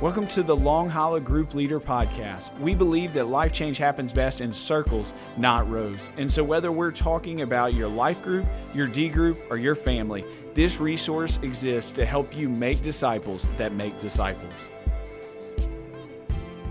Welcome to the Long Hollow Group Leader Podcast. We believe that life change happens best in circles, not rows. And so, whether we're talking about your life group, your D group, or your family, this resource exists to help you make disciples that make disciples.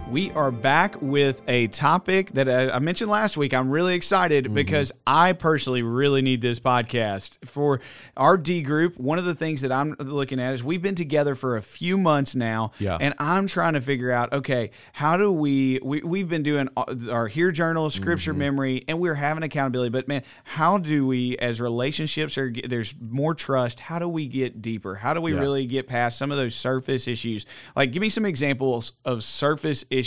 We are back with a topic that I I mentioned last week. I'm really excited Mm-hmm. because I personally really need this podcast for our D group. One of the things that I'm looking at is we've been together for a few months now, Yeah. and I'm trying to figure out okay, how do we, we we've been doing our Hear Journal, Scripture Mm-hmm. memory, and we're having accountability. But man, how do we, as relationships are, there's more trust. How do we get deeper? How do we Yeah. really get past some of those surface issues? Like, give me some examples of surface issues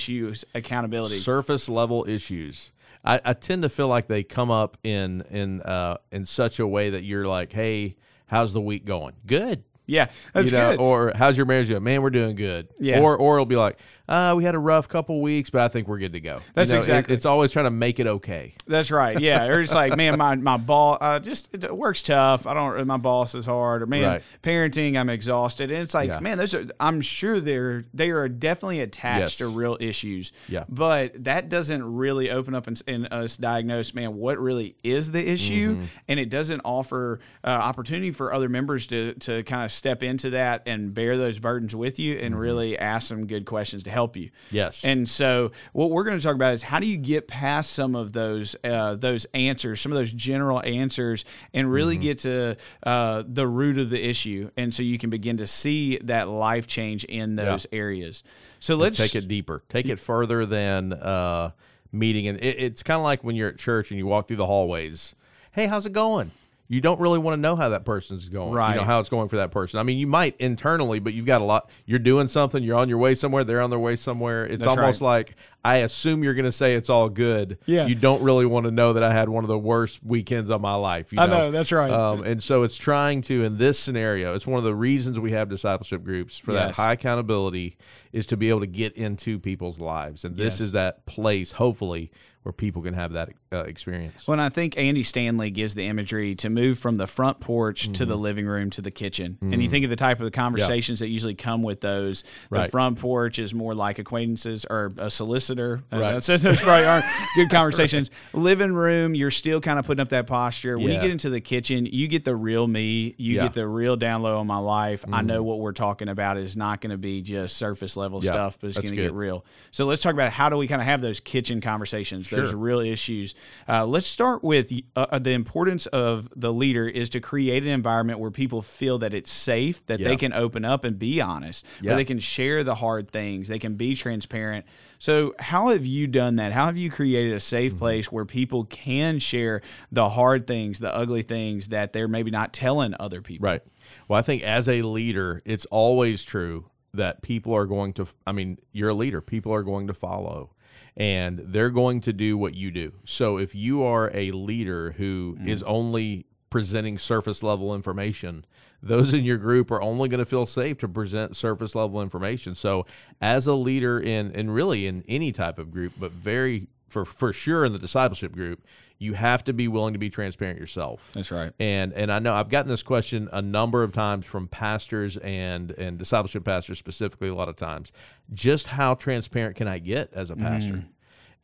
accountability. surface level issues. I, I tend to feel like they come up in in uh, in such a way that you're like, hey, how's the week going? Good. yeah, that's you know, good. Or how's your marriage going? Man, we're doing good. Yeah. Or or it'll be like, uh, we had a rough couple weeks, but I think we're good to go. You That's know, it- exactly- it's always trying to make it okay. That's right. Yeah, or it's like, man, my my boss uh, just it works tough. I don't. My boss is hard. Or man, Right. parenting, I'm exhausted. And it's like, Yeah. man, those are. I'm sure they're they are definitely attached Yes. to real issues. Yeah. But that doesn't really open up and, and us diagnose, man, what really is the issue, Mm-hmm. and it doesn't offer uh, opportunity for other members to to kind of step into that and bear those burdens with you, and really ask some good questions to help you. Mm-hmm. Yes. And so, what we're going to talk about is how do you get past some of those uh, those answers, some of those general answers, and really Mm-hmm. get to uh, the root of the issue, and so you can begin to see that life change in those areas. So let's take it deeper, take it further than uh, meeting. And it, it's kind of like when you're at church and you walk through the hallways. Hey, how's it going? You don't really want to know how that person's going. right? You know how it's going for that person. I mean, you might internally, but you've got a lot. You're doing something. You're on your way somewhere. They're on their way somewhere. It's That's almost right. like I assume you're going to say it's all good. Yeah. You don't really want to know that I had one of the worst weekends of my life. You I know? know, that's right. Um, and so it's trying to in this scenario. It's one of the reasons we have discipleship groups for that high accountability is to be able to get into people's lives, and this Yes. is that place, hopefully, where people can have that uh, experience. Well, and I think Andy Stanley gives the imagery to move from the front porch to Mm-hmm. the living room to the kitchen. And you think of the type of conversations that usually come with those. The Right. front porch is more like acquaintances or a solicitor. Uh, Right. so those probably aren't good conversations. living room, you're still kind of putting up that posture. When you get into the kitchen, you get the real me. You Yeah. Mm-hmm. get the real down low on my life. I know what we're talking about is not going to be just surface level Yeah, stuff, but it's going to get real. So let's talk about how do we kind of have those kitchen conversations, Sure. real issues. Uh, let's start with uh, the importance of the leader is to create an environment where people feel that it's safe, that they can open up and be honest, where they can share the hard things, they can be transparent. So, how have you done that? How have you created a safe Mm-hmm. place where people can share the hard things, the ugly things that they're maybe not telling other people? Right. Well, I think as a leader, it's always true that people are going to, I mean, you're a leader, people are going to follow and they're going to do what you do. So if you are a leader who mm. is only presenting surface level information, those in your group are only going to feel safe to present surface level information. So as a leader in and really in any type of group, but very for for sure in the discipleship group, you have to be willing to be transparent yourself. That's right. And and I know I've gotten this question a number of times from pastors and and discipleship pastors specifically a lot of times. Just how transparent can I get as a pastor? Mm.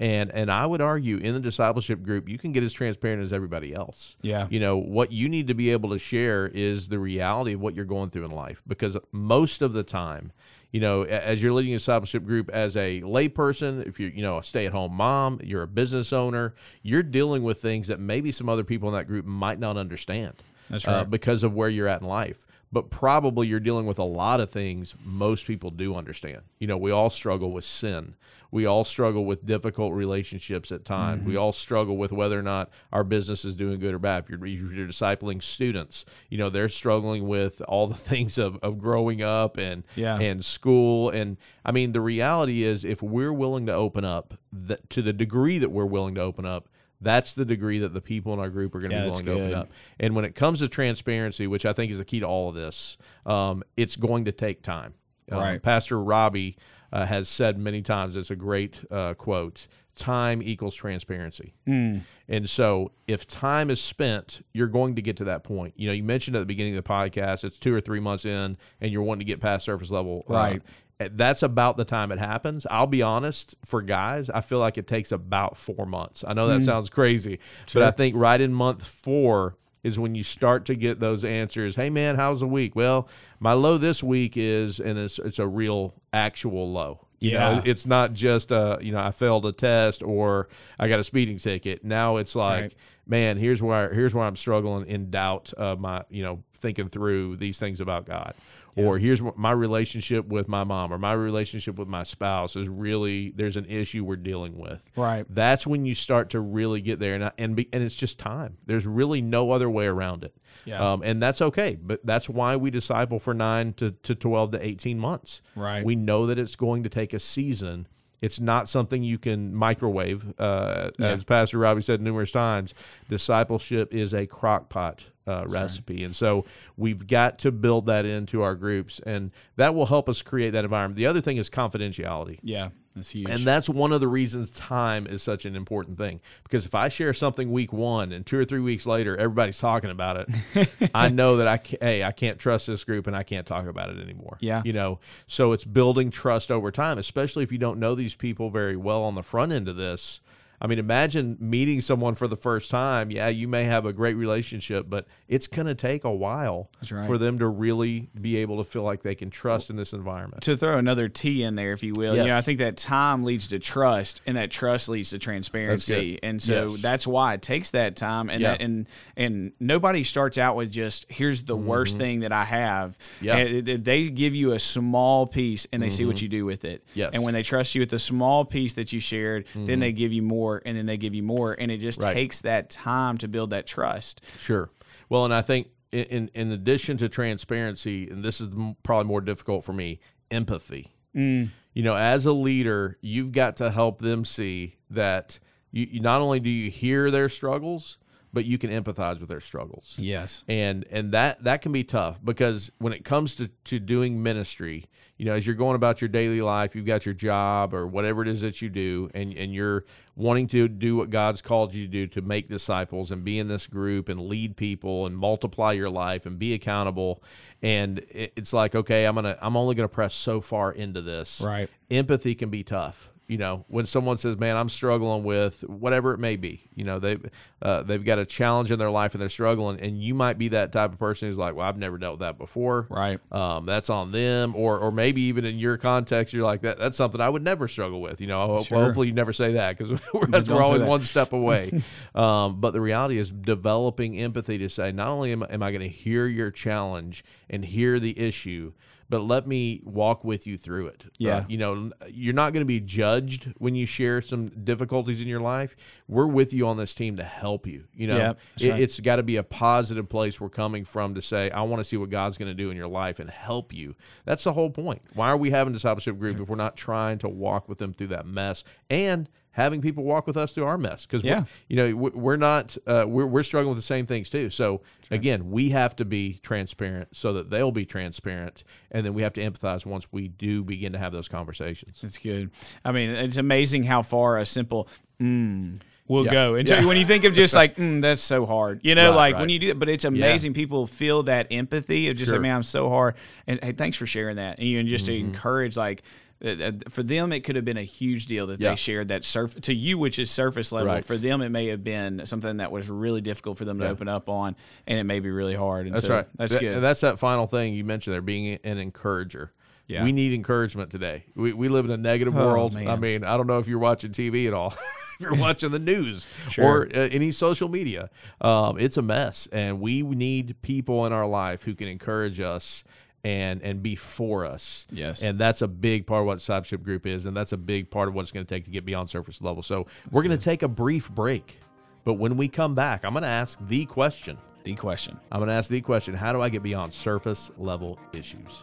And and I would argue in the discipleship group you can get as transparent as everybody else. Yeah. You know, what you need to be able to share is the reality of what you're going through in life because most of the time you know, as you're leading a discipleship group as a layperson, if you're, you know, a stay-at-home mom, you're a business owner, you're dealing with things that maybe some other people in that group might not understand. That's uh, right. because of where you're at in life. But probably you're dealing with a lot of things most people do understand. You know, we all struggle with sin. We all struggle with difficult relationships at times. Mm-hmm. We all struggle with whether or not our business is doing good or bad. If you're, if you're discipling students, you know, they're struggling with all the things of, of growing up and Yeah. and school. And I mean, the reality is if we're willing to open up that, to the degree that we're willing to open up, that's the degree that the people in our group are going to Yeah, be willing to open up. And when it comes to transparency, which I think is the key to all of this, um, it's going to take time. Um, Right. Pastor Robby uh, has said many times, it's a great uh, quote time equals transparency. Hmm. And so if time is spent, you're going to get to that point. You know, you mentioned at the beginning of the podcast, it's two or three months in and you're wanting to get past surface level. uh, Right. eh, that's about the time it happens. I'll be honest, for guys, I feel like it takes about four months. I know that sounds crazy, but I think right in month four is when you start to get those answers. Hey man, how's the week? Well, my low this week is, and it's it's a real actual low. You know, Yeah. it's not just a you know, I failed a test or I got a speeding ticket. Now it's like, Right. man, here's where here's where I'm struggling in doubt of my, you know, thinking through these things about God. Or here's what my relationship with my mom or my relationship with my spouse is really there's an issue we're dealing with. Right. That's when you start to really get there, and I- and be, and it's just time. There's really no other way around it. Yeah. Um, and that's okay, but that's why we disciple for nine to, to twelve to eighteen months. Right. We know that it's going to take a season. It's not something you can microwave. Uh, As Pastor Robby said numerous times, discipleship is a crock pot uh, recipe. And so we've got to build that into our groups, and that will help us create that environment. The other thing is confidentiality. Yeah, that's huge. And that's one of the reasons time is such an important thing. Because if I share something week one and two or three weeks later, everybody's talking about it, I know that I hey I can't trust this group and I can't talk about it anymore. Yeah. you know. So it's building trust over time, especially if you don't know these people very well on the front end of this. I mean, imagine meeting someone for the first time. Yeah, you may have a great relationship, but it's going to take a while right. for them to really be able to feel like they can trust in this environment. to throw another T in there, if you will, you know, I think that time leads to trust, and that trust leads to transparency, and so Yes. that's why it takes that time. And Yeah. that, and and nobody starts out with just here's the worst thing that I have. Mm-hmm. Yeah. Mm-hmm. And it- it- they give you a small piece, and they see what you do with it. Yes. and when they trust you with the small piece that you shared, then they give you more, and then they give you more, and it just. Right. takes that time to build that trust. Sure. Well, and I think in, in in addition to transparency, and this is probably more difficult for me, empathy. Mm. You know, as a leader, you've got to help them see that you, you not only do you hear their struggles, but you can empathize with their struggles Yes. and and that that can be tough because when it comes to to doing ministry you know as you're going about your daily life you've got your job or whatever it is that you do and and you're wanting to do what God's called you to do to make disciples and be in this group and lead people and multiply your life and be accountable and it- it's like okay I'm going to I'm only going to press so far into this Right. empathy can be tough you know when someone says man i'm struggling with whatever it may be you know they've uh, they've got a challenge in their life and they're struggling and you might be that type of person who's like well i've never dealt with that before Right. um, that's on them or or maybe even in your context you're like that that's something i would never struggle with you know hope, Sure. hopefully you never say that because we're, say always one step away um, but the reality is developing empathy to say not only am, am i going to hear your challenge and hear the issue but let me walk with you through it. Yeah. Uh, you know, you're not going to be judged when you share some difficulties in your life. We're with you on this team to help you. You know, Yeah, it, right. it's got to be a positive place we're coming from to say, I want to see what God's going to do in your life and help you. That's the whole point. Why are we having discipleship group if we're not trying to walk with them through that mess and having people walk with us through our mess? Because Yeah. you know we- we're not uh, we're, we're struggling with the same things too so again we have to be transparent so that they'll be transparent and then we have to empathize once we do begin to have those conversations That's good. I mean, it's amazing how far a simple mm will Yeah. go. And so when you think of just like, mm, that's so hard, you know, Right, like right. when you do it, but it's amazing. People feel that empathy of just Sure. like, man, I'm so hard. And hey, thanks for sharing that. And you and just to Mm-hmm. encourage, like, for them, it could have been a huge deal that Yeah. they shared that surf to you, which is surface level. Right. For them, it may have been something that was really difficult for them to Yeah. open up on, and it may be really hard. And that's so right That's That- good. and that's that final thing you mentioned there being an encourager Yeah. we need encouragement today we, we live in a negative Oh, world i mean i don't know if you're watching tv at all if you're watching the news Sure. or uh, any social media um, it's a mess and we need people in our life who can encourage us and and be for us Yes. and that's a big part of what discipleship group is and that's a big part of what it's going to take to get beyond surface level so we're going to take a brief break but when we come back i'm going to ask the question the question. i'm going to ask the question how do i get beyond surface level issues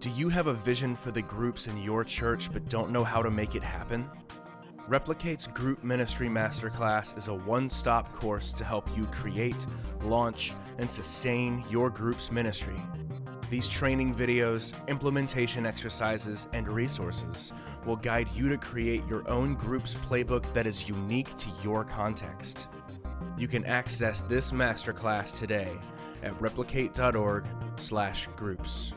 Do you have a vision for the groups in your church but don't know how to make it happen? Replicate's Group Ministry Masterclass is a one stop course to help you create, launch, and sustain your group's ministry. These training videos, implementation exercises, and resources will guide you to create your own group's playbook that is unique to your context. You can access this masterclass today at replicate.org/groups.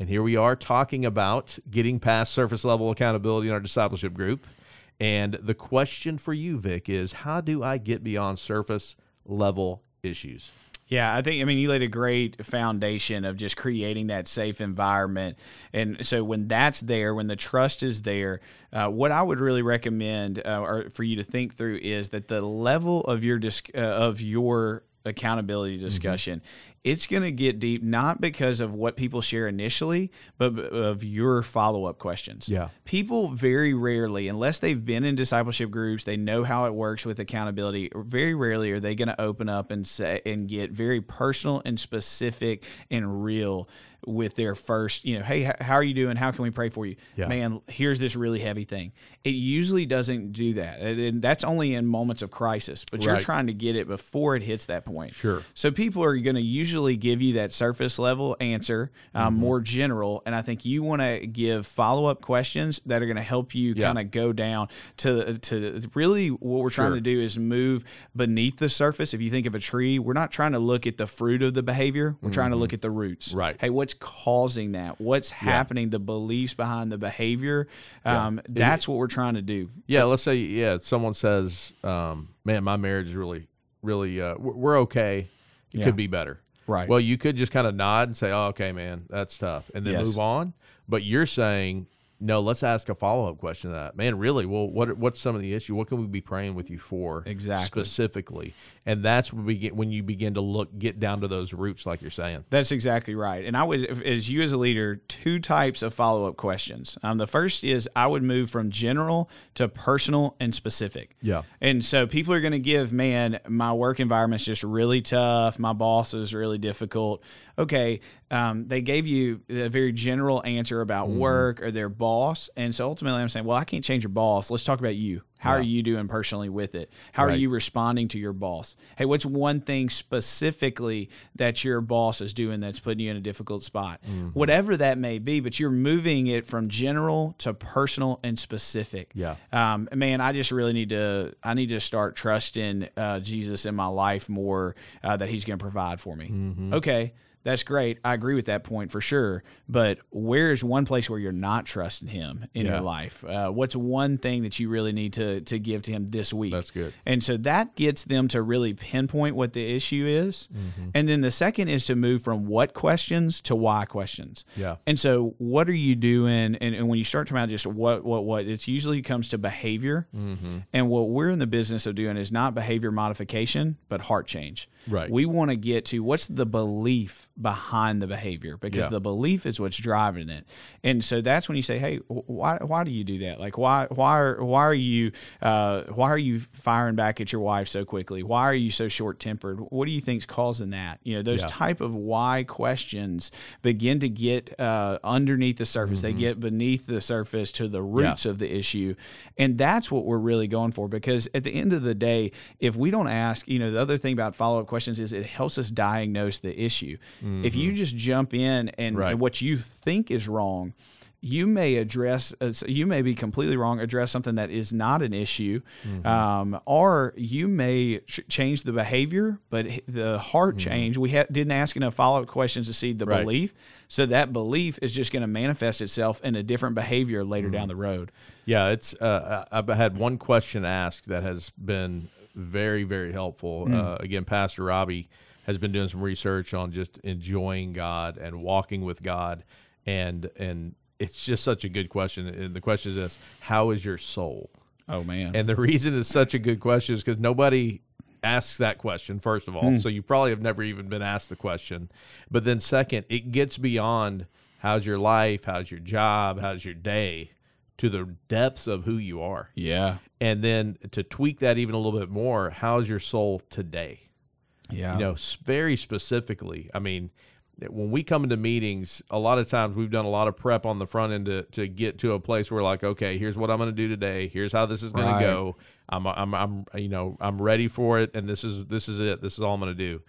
And here we are talking about getting past surface level accountability in our discipleship group. And the question for you, Vick, is how do I get beyond surface level issues? Yeah, I think I mean you laid a great foundation of just creating that safe environment, and so when that's there, when the trust is there, uh, what I would really recommend uh, or for you to think through is that the level of your disc, uh, of your accountability Mm-hmm. It's going to get deep not because of what people share initially but of your follow-up questions Yeah. people very rarely unless they've been in discipleship groups they know how it works with accountability very rarely are they going to open up and say and get very personal and specific and real with their first you know hey how are you doing how can we pray for you Yeah. man here's this really heavy thing it usually doesn't do that and and that's only in moments of crisis but you're trying to get it before it hits that point Sure. so people are going to usually give you that surface level answer, um, Mm-hmm. more general, and I think you want to give follow up questions that are going to help you Yeah. kind of go down to to really what we're trying Sure. to do is move beneath the surface. If you think of a tree, we're not trying to look at the fruit of the behavior; we're trying to look at the roots. Mm-hmm. Right. Hey, what's causing that? What's happening? The beliefs behind the behavior. Um, That's what we're trying to do. Yeah, let's say yeah, someone says, um, "Man, my marriage is really, really, uh, we're we're okay. It Yeah. could be better." Right. Well, you could just kind of nod and say, "Oh, okay, man, that's tough," and then Yes. move on. But you're saying, "No, let's ask a follow up question to that." Man, really? Well, what what's some of the issue? What can we be praying with you for Exactly. specifically? And that's when we get when you begin to look get down to those roots, like you're saying. That's exactly right. And I would, if- as you as a leader, two types of follow up questions. Um, the first is I would move from general to personal and specific. Yeah. And so people are going to give, man, my work environment's just really tough. My boss is really difficult. Okay. Um, they gave you a very general answer about Mm-hmm. work or their boss. And so ultimately I'm saying, well, I can't change your boss. Let's talk about you. How are you doing personally with it? How are you responding to your boss? Hey, what's one thing specifically that your boss is doing that's putting you in a difficult spot? Mm-hmm. Whatever that may be, but you're moving it from general to personal and specific. Yeah. Um, man, I just really need to. I need to start trusting uh, Jesus in my life more. Uh, that He's going to provide for me. Mm-hmm. Okay, that's great. I agree with that point for sure. But where's one place where you're not trusting Him in Yeah. your life? Uh, what's one thing that you really need to to give to Him this week? That's good. And so that gets them to really pinpoint what the issue is. Mm-hmm. And then the second is to move from what questions to why questions. Yeah. And so what are you doing? And, and when you start talking about just what, what, what, it usually comes to behavior. Mm-hmm. And what we're in the business of doing is not behavior modification, but heart change. Right. We want to get to what's the belief behind the behavior because Yeah. the belief is what's driving it. And so that's when you say, "Hey, why why do you do that? Like why why are, why are you uh, why are you firing back at your wife so quickly? Why are you so short tempered? What do you think's causing that? You know, those Yeah. type of why questions begin to get uh, underneath the surface. They get beneath the surface to the roots of the issue, and that's what we're really going for. Because at the end of the day, if we don't ask, you know, the other thing about follow up questions is it helps us diagnose the issue. If you just jump in and, Right. and what you think is wrong. You may address, uh, you may be completely wrong, address something that is not an issue, um, or you may ch- change the behavior, but the heart change. We ha- didn't ask enough follow up questions to see the Right. belief. So that belief is just going to manifest itself in a different behavior later down the road. Yeah, it's. Uh, I've had one question asked that has been very, very helpful. Uh, again, Pastor Robby has been doing some research on just enjoying God and walking with God, and and it's just such a good question. And the question is this: How is your soul? Oh man. And the reason it's such a good question is because nobody asks that question, first of all. Hmm. So you probably have never even been asked the question. But then, second, it gets beyond how's your life, how's your job, how's your day, to the depths of who you are. yeah. And then to tweak that even a little bit more, how's your soul today? Yeah. you know, very specifically. I mean, when we come into meetings, a lot of times we've done a lot of prep on the front end to, to get to a place where like, okay, here's what I'm going to do today. Here's how this is going Right. to go. I'm, I'm, I'm, you know, I'm ready for it. And this is, this is it. This is all I'm going to do.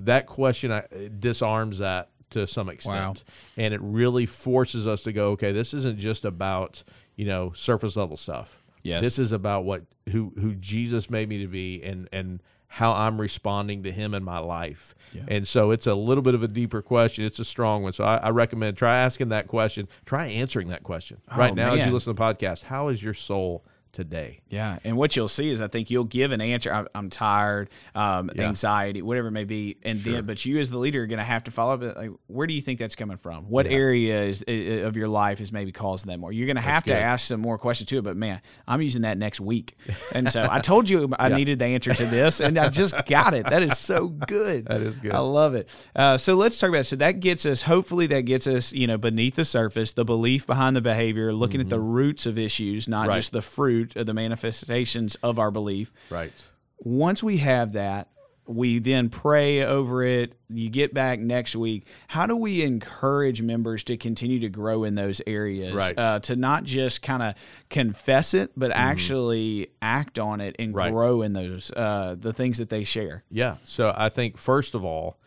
That question I, disarms that to some extent. And it really forces us to go, okay, this isn't just about, you know, surface level stuff. Yes. This is about what, who, who Jesus made me to be and, and, how I'm responding to him in my life. And so it's a little bit of a deeper question. It's a strong one. So I, I recommend try asking that question. Try answering that question oh, right now as you listen to the podcast. How is your soul today? Yeah, and what you'll see is I think you'll give an answer. I'm, I'm tired, um, Yeah. anxiety, whatever it may be, and then but you as the leader are going to have to follow up. Like, where do you think that's coming from? What area is, i- i- of your life is maybe causing that more? You're going to have to ask some more questions too. But man, I'm using that next week, and so I told you I needed the answer to this, and I just got it. That is so good. That is good. I love it. Uh, so let's talk about it. So that gets us, hopefully, that gets us, you know, beneath the surface, the belief behind the behavior, looking at the roots of issues, not Mm-hmm. Right. just the fruit of the manifestations of our belief. Right. Once we have that, we then pray over it. You get back next week. How do we encourage members to continue to grow in those areas? Right. Mm-hmm. Uh, to not just kind of confess it, but actually act on it and Right. grow in those uh, the things that they share. Yeah. So I think first of all,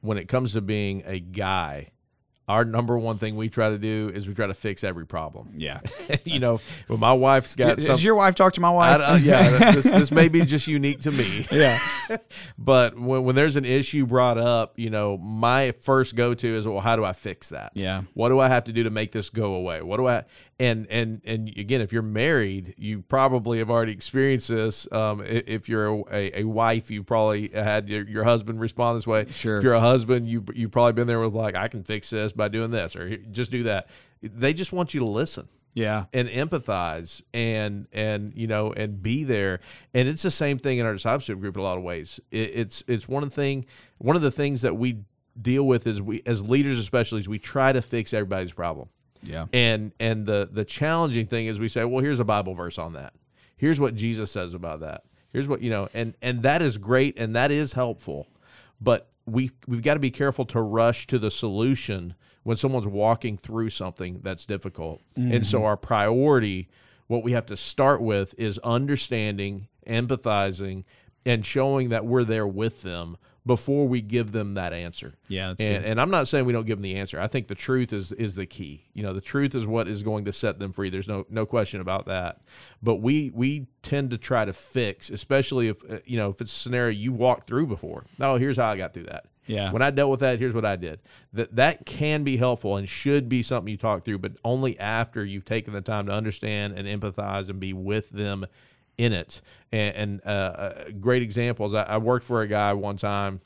when it comes to being a guy, our number one thing we try to do is we try to fix every problem. Yeah. you know, when my wife's got some, Does your wife talk to my I, wife? uh, yeah, this, this may be just unique to me. yeah. But when, when there's an issue brought up, you know, my first go to is, well, how do I fix that? Yeah. What do I have to do to make this go away? What do I, and, and, and again, if you're married, you probably have already experienced this. Um, if you're a, a, a wife, you probably had your, your husband respond this way. Sure. If you're a husband, you, you've probably been there with like, I can fix this by doing this or just do that. They just want you to listen. Yeah. and empathize and and you know and be there. And it's the same thing in our discipleship group in a lot of ways. It, it's it's one of the thing one of the things that we deal with is we as leaders especially is we try to fix everybody's problem. Yeah. and and the the challenging thing is we say well here's a bible verse on that. Here's what jesus says about that. Here's what you know and and that is great and that is helpful but we we've got to be careful to rush to the solution when someone's walking through something that's difficult. And so mm-hmm. our priority what we have to start with is understanding empathizing and showing that we're there with them before we give them that answer Yeah, that's and, good. and I'm not saying we don't give them the answer. I think the truth is is the key. You know, the truth is what is going to set them free. There's no no question about that. But we we tend to try to fix, especially if uh, you know if it's a scenario you walked through before. Oh, here's how I got through that. Yeah. When I dealt with that, here's what I did. That that can be helpful and should be something you talk through, but only after you've taken the time to understand and empathize and be with them in it. And, and uh, great examples. I, I worked for a guy one time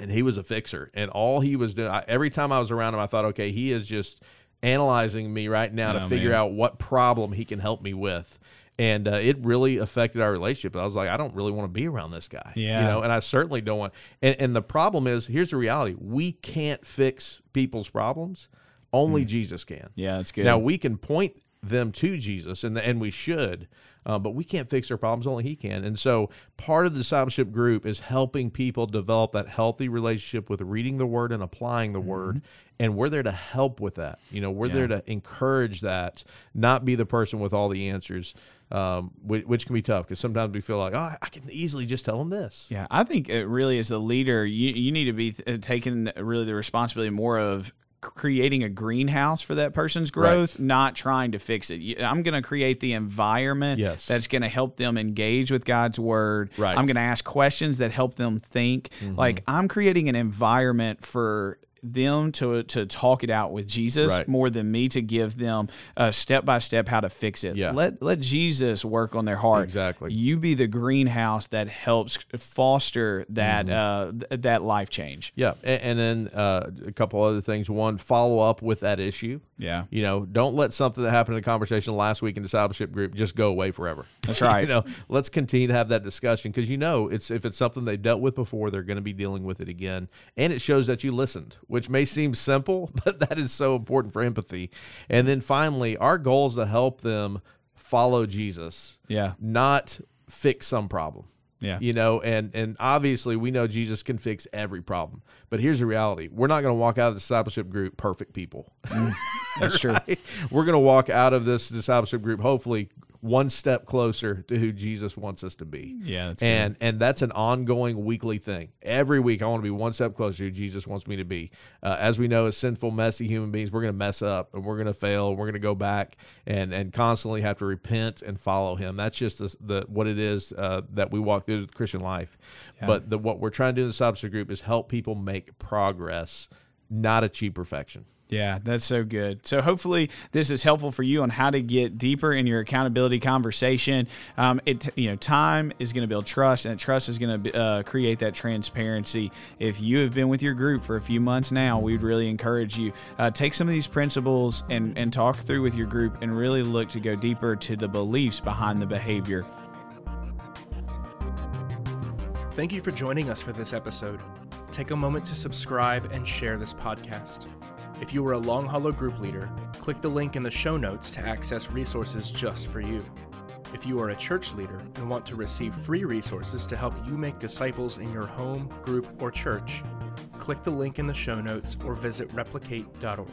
and he was a fixer and all he was doing I, every time i was around him i thought okay he is just analyzing me right now to Oh, figure man. out what problem he can help me with and uh, it really affected our relationship i was like i don't really want to be around this guy Yeah. you know and i certainly don't want and, and the problem is here's the reality we can't fix people's problems only jesus can Yeah, that's good. now we can point them to Jesus, and and we should, uh, but we can't fix their problems. Only He can. And so, part of the discipleship group is helping people develop that healthy relationship with reading the Word and applying the Word. And we're there to help with that. You know, we're there to encourage that, not be the person with all the answers, um, which, which can be tough because sometimes we feel like, oh, I can easily just tell them this. Yeah, I think it really as a leader, you you need to be uh, taking really the responsibility more of creating a greenhouse for that person's growth, not trying to fix it. I'm going to create the environment Yes. that's going to help them engage with God's word. Right. Mm-hmm. I'm going to ask questions that help them think. Like I'm creating an environment for them to to talk it out with Jesus Right. more than me to give them a step by step how to fix it. Yeah. Let let Jesus work on their heart. Exactly. You be the greenhouse that helps foster that Mm-hmm. uh, th- that life change. Yeah, and, and then uh, a couple other things. One, follow up with that issue. Yeah. You know, don't let something that happened in a conversation last week in discipleship group just go away forever. That's right. you know, let's continue to have that discussion because you know it's if it's something they've dealt with before, they're going to be dealing with it again, and it shows that you listened, which may seem simple, but that is so important for empathy. And then finally, our goal is to help them follow Jesus, Yeah. not fix some problem Yeah. you know and and obviously we know jesus can fix every problem but here's the reality we're not going to walk out of the discipleship group perfect people mm. That's true. we're going to walk out of this discipleship group hopefully one step closer to who Jesus wants us to be. Yeah, that's and and that's an ongoing weekly thing. Every week, I want to be one step closer to who Jesus wants me to be. Uh, as we know, as sinful, messy human beings, we're going to mess up and we're going to fail. We're going to go back and and constantly have to repent and follow Him. That's just the, the what it is uh, that we walk through the Christian life. Yeah. But the, what we're trying to do in the discipleship group is help people make progress, not achieve perfection. Yeah, that's so good. So hopefully this is helpful for you on how to get deeper in your accountability conversation. Um, it you know time is going to build trust, and trust is going to uh, create that transparency. If you have been with your group for a few months now, we'd really encourage you uh, take some of these principles and and talk through with your group, and really look to go deeper to the beliefs behind the behavior. Thank you for joining us for this episode. Take a moment to subscribe and share this podcast. If you are a Long Hollow group leader, click the link in the show notes to access resources just for you. If you are a church leader and want to receive free resources to help you make disciples in your home, group, or church, click the link in the show notes or visit replicate.org.